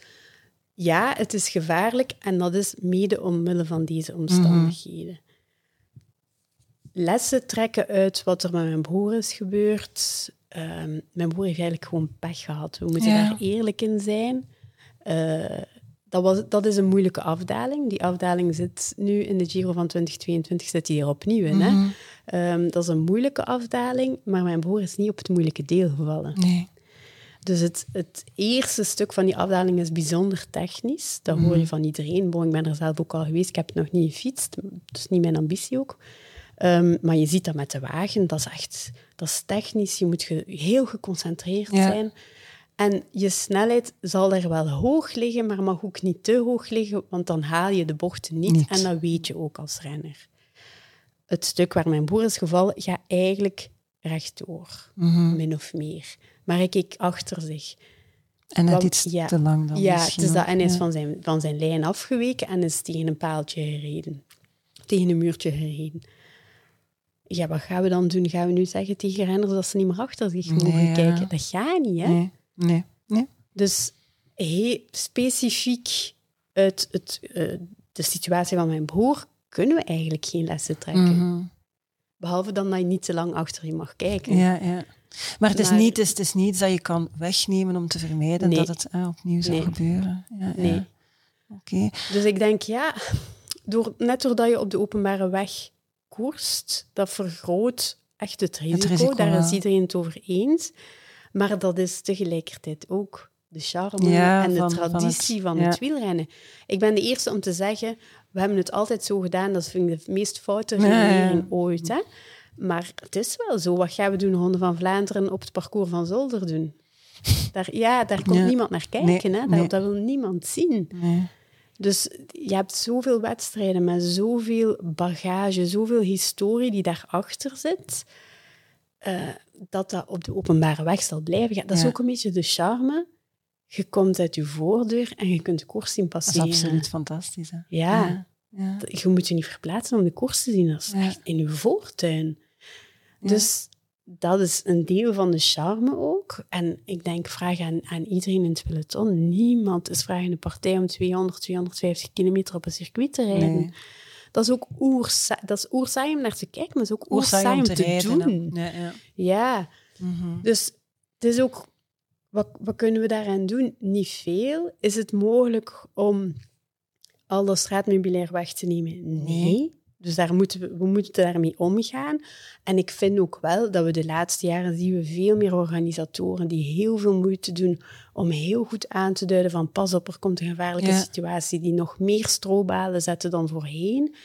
ja, het is gevaarlijk en dat is mede omwille van deze omstandigheden. Lessen trekken uit wat er met mijn broer is gebeurd. Ehm, mijn broer heeft eigenlijk gewoon pech gehad. We moeten Ja. daar eerlijk in zijn. Eh, dat, was, dat is een moeilijke afdaling. Die afdaling zit nu in de Giro van 2022, zit die er opnieuw in. Hè? Mhm. Ehm, dat is een moeilijke afdaling, maar mijn broer is niet op het moeilijke deel gevallen. Nee. Dus het, het eerste stuk van die afdaling is bijzonder technisch. Dat hoor je van iedereen. Bon, ik ben er zelf ook al geweest. Ik heb het nog niet gefietst. Dat is niet mijn ambitie ook. Ehm, maar je ziet dat met de wagen. Dat is echt dat is technisch. Je moet ge- heel geconcentreerd Ja. zijn. En je snelheid zal er wel hoog liggen, maar mag ook niet te hoog liggen, want dan haal je de bochten niet. Niet. En dat weet je ook als renner. Het stuk waar mijn broer is gevallen, gaat eigenlijk rechtdoor, Mhm. min of meer. Maar hij keek achter zich. En net iets ja. te lang dan Ja, het is dat, en hij is van zijn, van zijn lijn afgeweken en is tegen een paaltje gereden. Tegen een muurtje gereden. Ja, wat gaan we dan doen? Gaan we nu zeggen tegen renners dat ze niet meer achter zich mogen Nee, ja. kijken? Dat gaat niet, hè? Nee, nee, nee. Dus heel specifiek uit het, eh, de situatie van mijn broer kunnen we eigenlijk geen lessen trekken. Mhm. Behalve dan dat je niet te lang achter je mag kijken. Ja, ja. Maar het is, Maar- niet, het is, niet dat je kan wegnemen om te vermijden Nee. dat het eh, opnieuw zou Nee. gebeuren. Ja, ja. Nee. Oké. Dus ik denk, ja, door, net doordat je op de openbare weg koerst, dat vergroot echt het risico. risico, Daar is iedereen het over eens. Maar dat is tegelijkertijd ook de charme Ja, en de van traditie het- van ja. het, wielrennen. Ik ben de eerste om te zeggen, we hebben het altijd zo gedaan, dat vind ik de meest foute redenering ooit. Hè? Maar het is wel zo. Wat gaan we doen, Ronde van Vlaanderen, op het parcours van Zolder doen? Daar, ja, daar komt Ja. niemand naar kijken. Nee, hè? Nee. Dat wil niemand zien. Dus je hebt zoveel wedstrijden met zoveel bagage, zoveel historie die daarachter zit, eh, dat dat op de openbare weg zal blijven gaan. Dat is ook een beetje de charme. Je komt uit je voordeur en je kunt de koers zien Dat is passeren. absoluut fantastisch. Hè? Ja. Ja. Je moet je niet verplaatsen om de koers te zien. Dat is echt in je voortuin. Dus dat is een deel van de charme ook. En ik denk, vraag aan, aan iedereen in het peloton. Niemand is vragende partij om 200, 250 kilometer op een circuit te rijden. Nee. Dat is ook oersa dat is oerzaai om naar te kijken, maar het is ook Oerzaai oerzaai om om te doen. Ja, ja. Ja, Mhm. dus het is ook... Wat, wat kunnen we daaraan doen? Niet veel. Is het mogelijk om al dat straatmeubilair weg te nemen? Nee. Dus daar moeten we, we moeten daarmee omgaan. En ik vind ook wel dat we de laatste jaren zien we veel meer organisatoren die heel veel moeite doen om heel goed aan te duiden van pas op, er komt een gevaarlijke Ja. situatie, die nog meer strobalen zetten dan voorheen.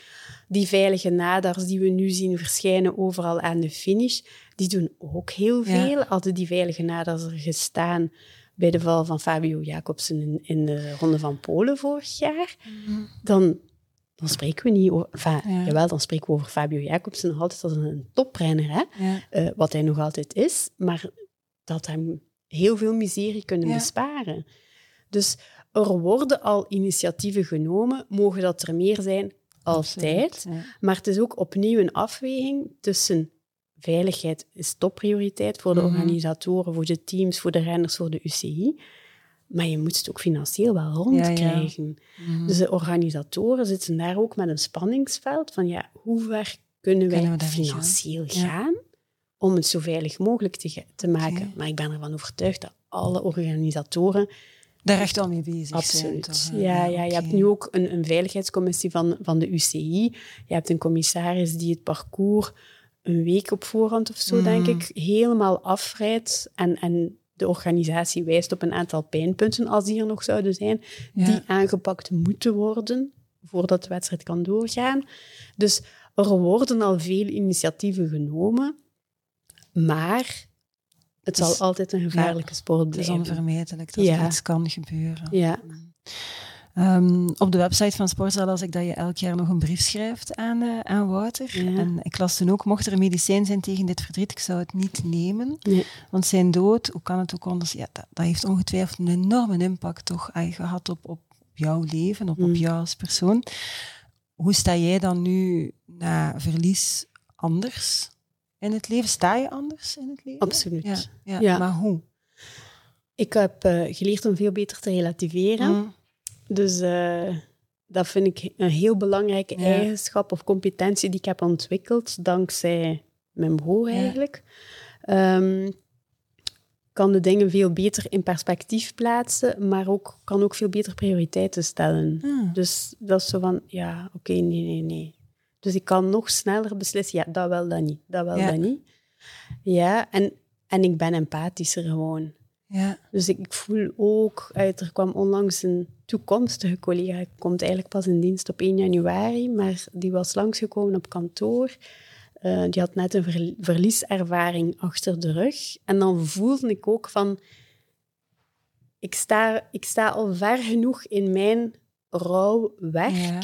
Die veilige nadars die we nu zien verschijnen overal aan de finish, die doen ook heel Ja. veel. Hadden die veilige nadars er gestaan bij de val van Fabio Jacobsen in, in de Ronde van Polen vorig jaar, dan, dan spreken we niet over... Enfin, Ja. Jawel, dan spreken we over Fabio Jacobsen nog altijd als een toprenner, hè? Ja. Eh, wat hij nog altijd is, maar dat hem heel veel miserie kunnen Ja. besparen. Dus er worden al initiatieven genomen, mogen dat er meer zijn, altijd. Absoluut, ja. Maar het is ook opnieuw een afweging tussen veiligheid is topprioriteit voor de Mhm. organisatoren, voor de teams, voor de renners, voor de UCI. Maar je moet het ook financieel wel rondkrijgen. Mhm. Dus de organisatoren zitten daar ook met een spanningsveld van ja, hoe ver kunnen wij Kunnen financieel gaan? Ja. gaan om het zo veilig mogelijk te, te maken. Maar ik ben ervan overtuigd dat alle organisatoren Daar echt al mee bezig zijn. Absoluut. hè? ja, ja, je hebt nu ook een, een veiligheidscommissie van, van de UCI. Je hebt een commissaris die het parcours een week op voorhand of zo, Mhm. denk ik, helemaal afrijdt. En, en de organisatie wijst op een aantal pijnpunten, als die er nog zouden zijn, Ja. die aangepakt moeten worden voordat de wedstrijd kan doorgaan. Dus er worden al veel initiatieven genomen, maar het zal altijd een gevaarlijke sport Het is blijven. onvermijdelijk dat Ja. er iets kan gebeuren. Ja. Ehm, op de website van Sportza las ik dat je elk jaar nog een brief schrijft aan, eh, aan Wouter. Ja. En ik las toen ook, mocht er medicijn zijn tegen dit verdriet, ik zou het niet nemen. Nee. Want zijn dood, hoe kan het ook anders, ja, dat, dat heeft ongetwijfeld een enorme impact toch eh, gehad op, op jouw leven, op, op Mm. jou als persoon. Hoe sta jij dan nu na verlies anders in het leven? Sta je anders in het leven? Absoluut. Ja, ja, Ja. maar hoe? Ik heb eh, geleerd om veel beter te relativeren. Mm, Dus eh, dat vind ik een heel belangrijke Ja. eigenschap of competentie die ik heb ontwikkeld dankzij mijn broer Ja. eigenlijk. Ehm, kan de dingen veel beter in perspectief plaatsen, maar ook, kan ook veel beter prioriteiten stellen. ah, Dus dat is zo van, ja, oké, nee, nee, nee. Dus ik kan nog sneller beslissen, ja, dat wel, dat niet, dat wel, dat niet. Ja, en, en ik ben empathischer gewoon. Ja. Dus ik, ik voel ook, uit, er kwam onlangs een toekomstige collega, die komt eigenlijk pas in dienst op 1 januari, maar die was langsgekomen op kantoor. Eh, die had net een ver- verlieservaring achter de rug. En dan voelde ik ook van, ik sta, ik sta al ver genoeg in mijn rouwwerk Ja.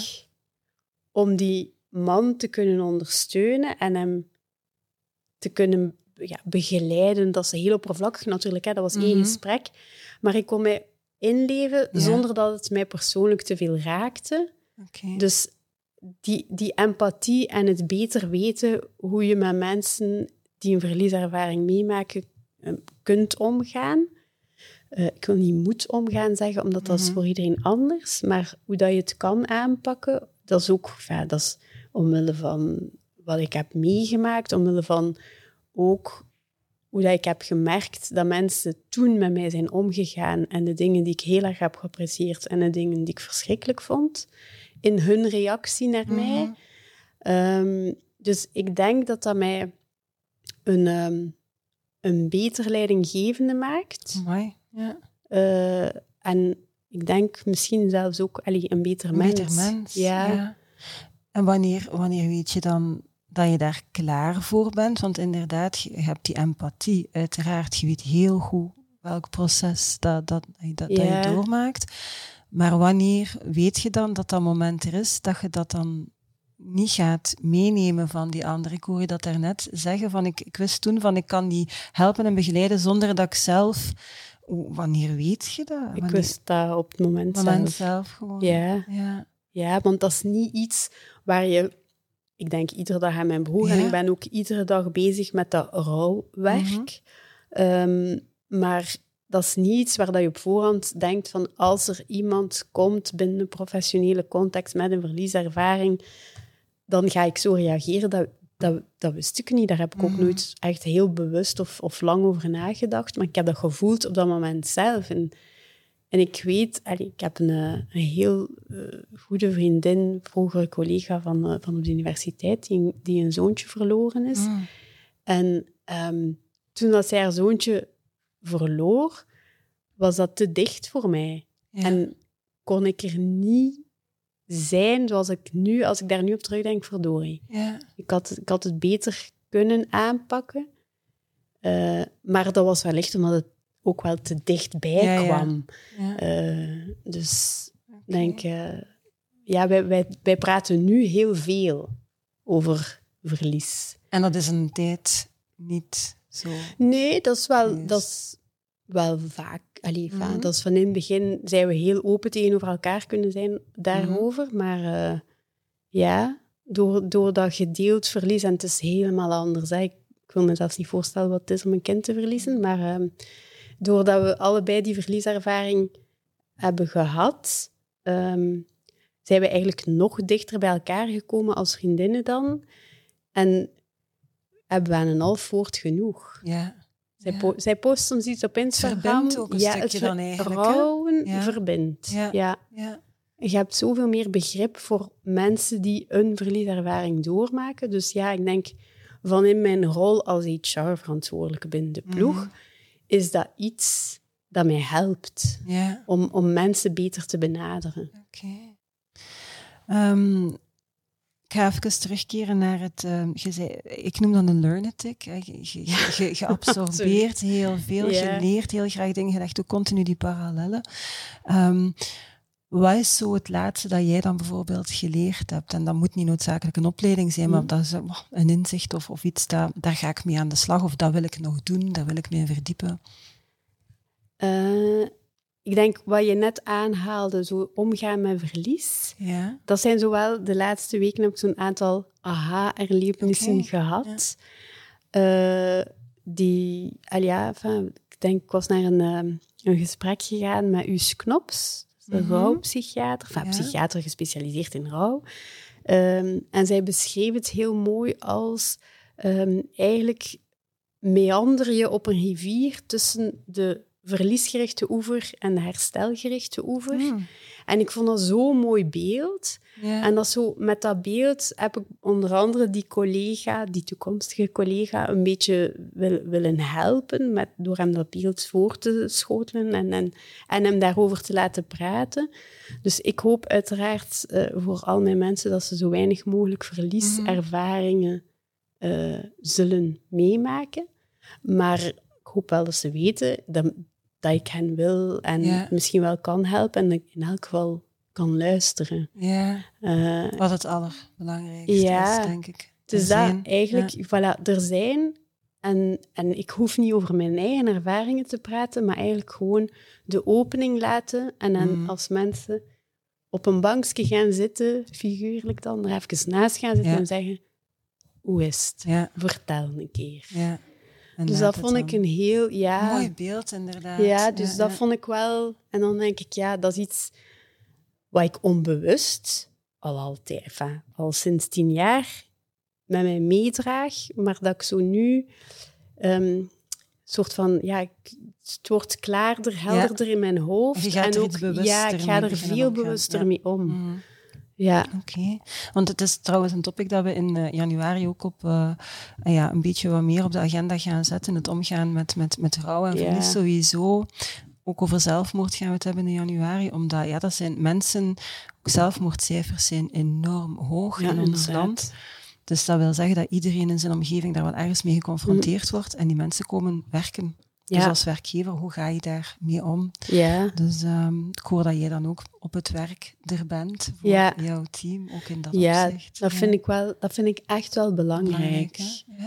om die man te kunnen ondersteunen en hem te kunnen ja, begeleiden. Dat is heel oppervlakkig natuurlijk, hè. dat was één Mhm. gesprek. Maar ik kon mij inleven Ja. zonder dat het mij persoonlijk te veel raakte. Dus die, die empathie en het beter weten hoe je met mensen die een verlieservaring meemaken eh, kunt omgaan, eh, ik wil niet moet omgaan zeggen, omdat dat is Mhm. voor iedereen anders. Maar hoe dat je het kan aanpakken, dat is ook, ja, dat is omwille van wat ik heb meegemaakt, omwille van ook hoe dat ik heb gemerkt dat mensen toen met mij zijn omgegaan en de dingen die ik heel erg heb geapprecieerd en de dingen die ik verschrikkelijk vond, in hun reactie naar mij. Mhm. Ehm, dus ik denk dat dat mij een, ehm, een beter leidinggevende maakt. Amai, ja. Eh, en ik denk misschien zelfs ook allee, een beter Een mens. beter mens. Ja. En wanneer, wanneer weet je dan dat je daar klaar voor bent? Want inderdaad, je hebt die empathie, uiteraard. Je weet heel goed welk proces dat, dat, dat, dat Ja. je doormaakt. Maar wanneer weet je dan dat dat moment er is, dat je dat dan niet gaat meenemen van die andere? Ik hoor je dat daarnet zeggen, van ik, ik wist toen van ik kan die helpen en begeleiden zonder dat ik zelf... Wanneer weet je dat? Ik wist dat op het moment, moment zelf. zelf gewoon. Ja. ja. ja, want dat is niet iets waar je... Ik denk iedere dag aan mijn broer en ik ben ook iedere dag bezig met dat rouwwerk. Mhm. Ehm, maar dat is niet iets waar dat je op voorhand denkt van als er iemand komt binnen een professionele context met een verlieservaring, dan ga ik zo reageren. Dat, dat, dat wist ik niet. Daar heb ik ook Mhm. nooit echt heel bewust of, of lang over nagedacht. Maar ik heb dat gevoeld op dat moment zelf. En, en ik weet, allee, ik heb een, eh, een heel eh, goede vriendin, vroegere collega van, eh, van op de universiteit, die, die een zoontje verloren is. Mm. En ehm, toen dat zij haar zoontje verloor, was dat te dicht voor mij. Ja. En kon ik er niet zijn zoals ik nu, als ik daar nu op terugdenk, verdorie. ja. Ik had, ik had het beter kunnen aanpakken. Maar dat was wellicht omdat het ook wel te dichtbij Ja, kwam. Eh, dus denk, eh, ja, wij, wij, wij praten nu heel veel over verlies. En dat is een tijd niet zo. Nee, dat is wel, Yes. dat is wel vaak. Allee, Mhm. dat is van in het begin zijn we heel open tegenover elkaar kunnen zijn daarover. Mhm. Maar eh, ja, door, door dat gedeeld verlies, en het is helemaal anders. Hè. Ik, ik wil me zelfs niet voorstellen wat het is om een kind te verliezen. Maar ehm, doordat we allebei die verlieservaring hebben gehad, ehm, zijn we eigenlijk nog dichter bij elkaar gekomen als vriendinnen dan. En hebben we aan een half woord genoeg. Ja. Zij, Ja. po zij post soms iets op Instagram. verbindt ook een ja, stukje dan eigenlijk, hè? Rouwen Ja. verbindt. Ja. Ja. Ja. Je hebt zoveel meer begrip voor mensen die een verlieservaring doormaken. Dus ja, ik denk van in mijn rol als HR-verantwoordelijke binnen de ploeg, Mhm. Is dat iets dat mij helpt Ja. om, om mensen beter te benaderen. Oké. Ehm, ik ga even terugkeren naar het. ehm, je zei, ik noem dat een learnetic. Je, (laughs) absorbeert heel veel, je leert heel graag dingen, je legt ook continu die parallellen. Ehm, wat is zo het laatste dat jij dan bijvoorbeeld geleerd hebt? En dat moet niet noodzakelijk een opleiding zijn, maar Mhm. dat is eh, een inzicht of, of iets, dat, daar ga ik mee aan de slag of dat wil ik nog doen, daar wil ik mee verdiepen. Eh, ik denk wat je net aanhaalde, zo omgaan met verlies. Ja. Dat zijn zowel de laatste weken heb ik zo'n aantal aha-erlebnissen gehad. Eh, die, al ja, ik denk, ik was naar een, een gesprek gegaan met Us Knops, Mhm. rouwpsychiater, enfin, Ja. psychiater gespecialiseerd in rouw. Ehm, en zij beschreef het heel mooi als ehm, eigenlijk meander je op een rivier tussen de verliesgerichte oever en de herstelgerichte oever. Hmm. En ik vond dat zo'n mooi beeld. Ja. En dat zo, met dat beeld heb ik onder andere die collega, die toekomstige collega, een beetje wil, willen helpen met, door hem dat beeld voor te schotelen en, en, en hem daarover te laten praten. Dus ik hoop uiteraard eh, voor al mijn mensen dat ze zo weinig mogelijk verlieservaringen eh, zullen meemaken. Maar ik hoop wel dat ze weten dat, dat ik hen wil en Ja. misschien wel kan helpen en in elk geval kan luisteren. ja, Eh, wat het allerbelangrijkste Ja. is, denk ik. dus dat eigenlijk, voilà, er zijn, en, en ik hoef niet over mijn eigen ervaringen te praten, maar eigenlijk gewoon de opening laten en dan Mm. als mensen op een bankje gaan zitten, figuurlijk dan, er even naast gaan zitten en zeggen, hoe is het? Vertel een keer. ja. En Dus dat vond ik een heel... Ja, Mooi beeld, inderdaad. Ja, dus dat ja. vond ik wel. En dan denk ik, ja, dat is iets wat ik onbewust al altijd, enfin, al sinds tien jaar met mij meedraag, maar dat ik zo nu ehm soort van, ja, het wordt klaarder, helderder in mijn hoofd. Je gaat en ook, ja, ik ga er veel bewuster mee om. Mhm. Ja, Oké, want het is trouwens een topic dat we in eh, januari ook op eh, ja, een beetje wat meer op de agenda gaan zetten. Het omgaan met, met, met rouw en Ja. verlies sowieso. Ook over zelfmoord gaan we het hebben in januari, omdat ja, dat zijn mensen, ook zelfmoordcijfers zijn enorm hoog ja in ons inderdaad. land. Dus dat wil zeggen dat iedereen in zijn omgeving daar wel ergens mee geconfronteerd wordt en die mensen komen werken. Dus als werkgever, hoe ga je daar mee om? Ja, Dus ehm, ik hoor dat jij dan ook op het werk er bent voor Ja. jouw team, ook in dat ja opzicht. dat, vind ik wel, dat vind ik echt wel belangrijk.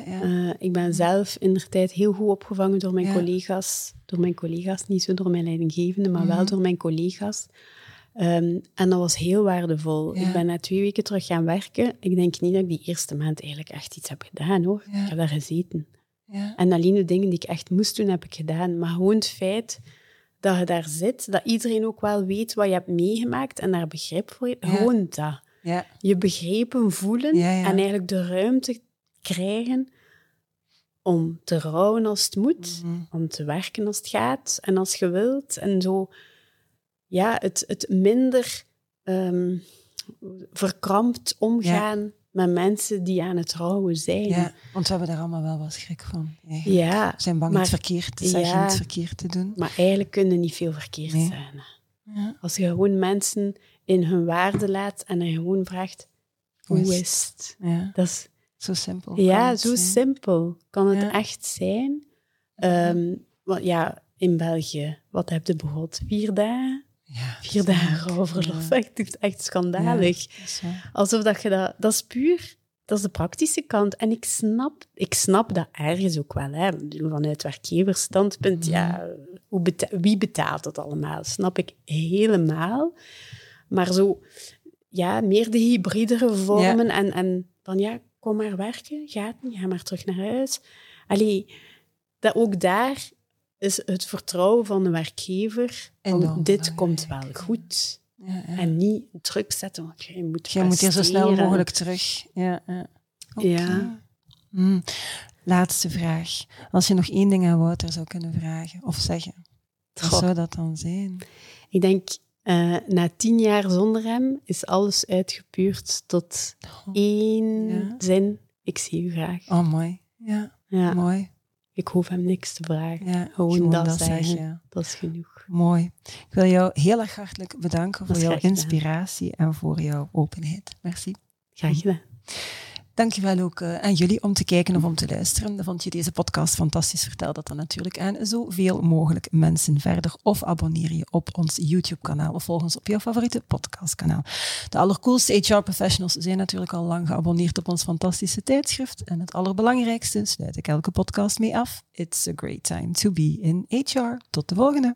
Eh, ik ben zelf in de tijd heel goed opgevangen door mijn collega's. Door mijn collega's, niet zo door mijn leidinggevende, maar Mhm. wel door mijn collega's. Ehm, en dat was heel waardevol. Ja. Ik ben na twee weken terug gaan werken. Ik denk niet dat ik die eerste maand eigenlijk echt iets heb gedaan, hoor. Ja. Ik heb daar gezeten. Ja. En alleen de dingen die ik echt moest doen, heb ik gedaan. Maar gewoon het feit dat je daar zit, dat iedereen ook wel weet wat je hebt meegemaakt en daar begrip voor heeft. Ja. Gewoon dat ja. je begrepen voelen en eigenlijk de ruimte krijgen om te rouwen als het moet, Mhm. om te werken als het gaat en als je wilt. En zo, ja, het, het minder ehm, verkrampt omgaan met mensen die aan het rouwen zijn. ja, want we hebben daar allemaal wel wat schrik van. eigenlijk. Ja, We zijn bang maar- iets verkeerd te zeggen, ja. iets verkeerd te doen. maar eigenlijk kunnen niet veel verkeerd Nee. zijn. Ja. Als je gewoon mensen in hun waarde laat en dan gewoon vraagt, Hoe is het? Ja, Dat is zo simpel. Ja, het zo zijn. simpel kan het echt zijn. Ehm, want ja, in België, wat heb je bijvoorbeeld? Vier dagen? Ja, Vier dagen rouwverlof. Ja. (laughs) Echt, echt schandalig. Ja, dat. Alsof dat je dat... Dat is puur... Dat is de praktische kant. En ik snap, ik snap dat ergens ook wel. Hè. Vanuit werkgeversstandpunt, Mhm. ja, hoe beta- wie betaalt het allemaal? Snap ik helemaal. Maar zo, ja, meer de hybridere vormen. En, en dan, ja, kom maar werken. Gaat niet, ga maar terug naar huis. Allee, dat ook daar is het vertrouwen van de werkgever. Van, Enorm dit komt wel goed. Ja, ja. En niet druk zetten, want jij moet Jij moet hier zo snel mogelijk terug. Ja, ja. Hmm. Laatste vraag. Als je nog één ding aan Wouter zou kunnen vragen of zeggen, wat zou dat dan zijn? Ik denk, eh, na tien jaar zonder hem is alles uitgepuurd tot één zin. Ik zie u graag. Oh, mooi. Ja, Ja, mooi. Ik hoef hem niks te vragen. Ja, Gewoon dat zeggen. zeggen. Dat is genoeg. Mooi. Ik wil jou heel erg hartelijk bedanken voor jouw gedaan. inspiratie en voor jouw openheid. Merci. Graag gedaan. Dankjewel ook eh, aan jullie om te kijken of om te luisteren. Vond je deze podcast fantastisch? Vertel dat dan natuurlijk aan zoveel mogelijk mensen verder. Of abonneer je op ons YouTube-kanaal of volg ons op jouw favoriete podcastkanaal. De allercoolste HR-professionals zijn natuurlijk al lang geabonneerd op ons fantastische tijdschrift. En het allerbelangrijkste sluit ik elke podcast mee af. It's a great time to be in HR. Tot de volgende.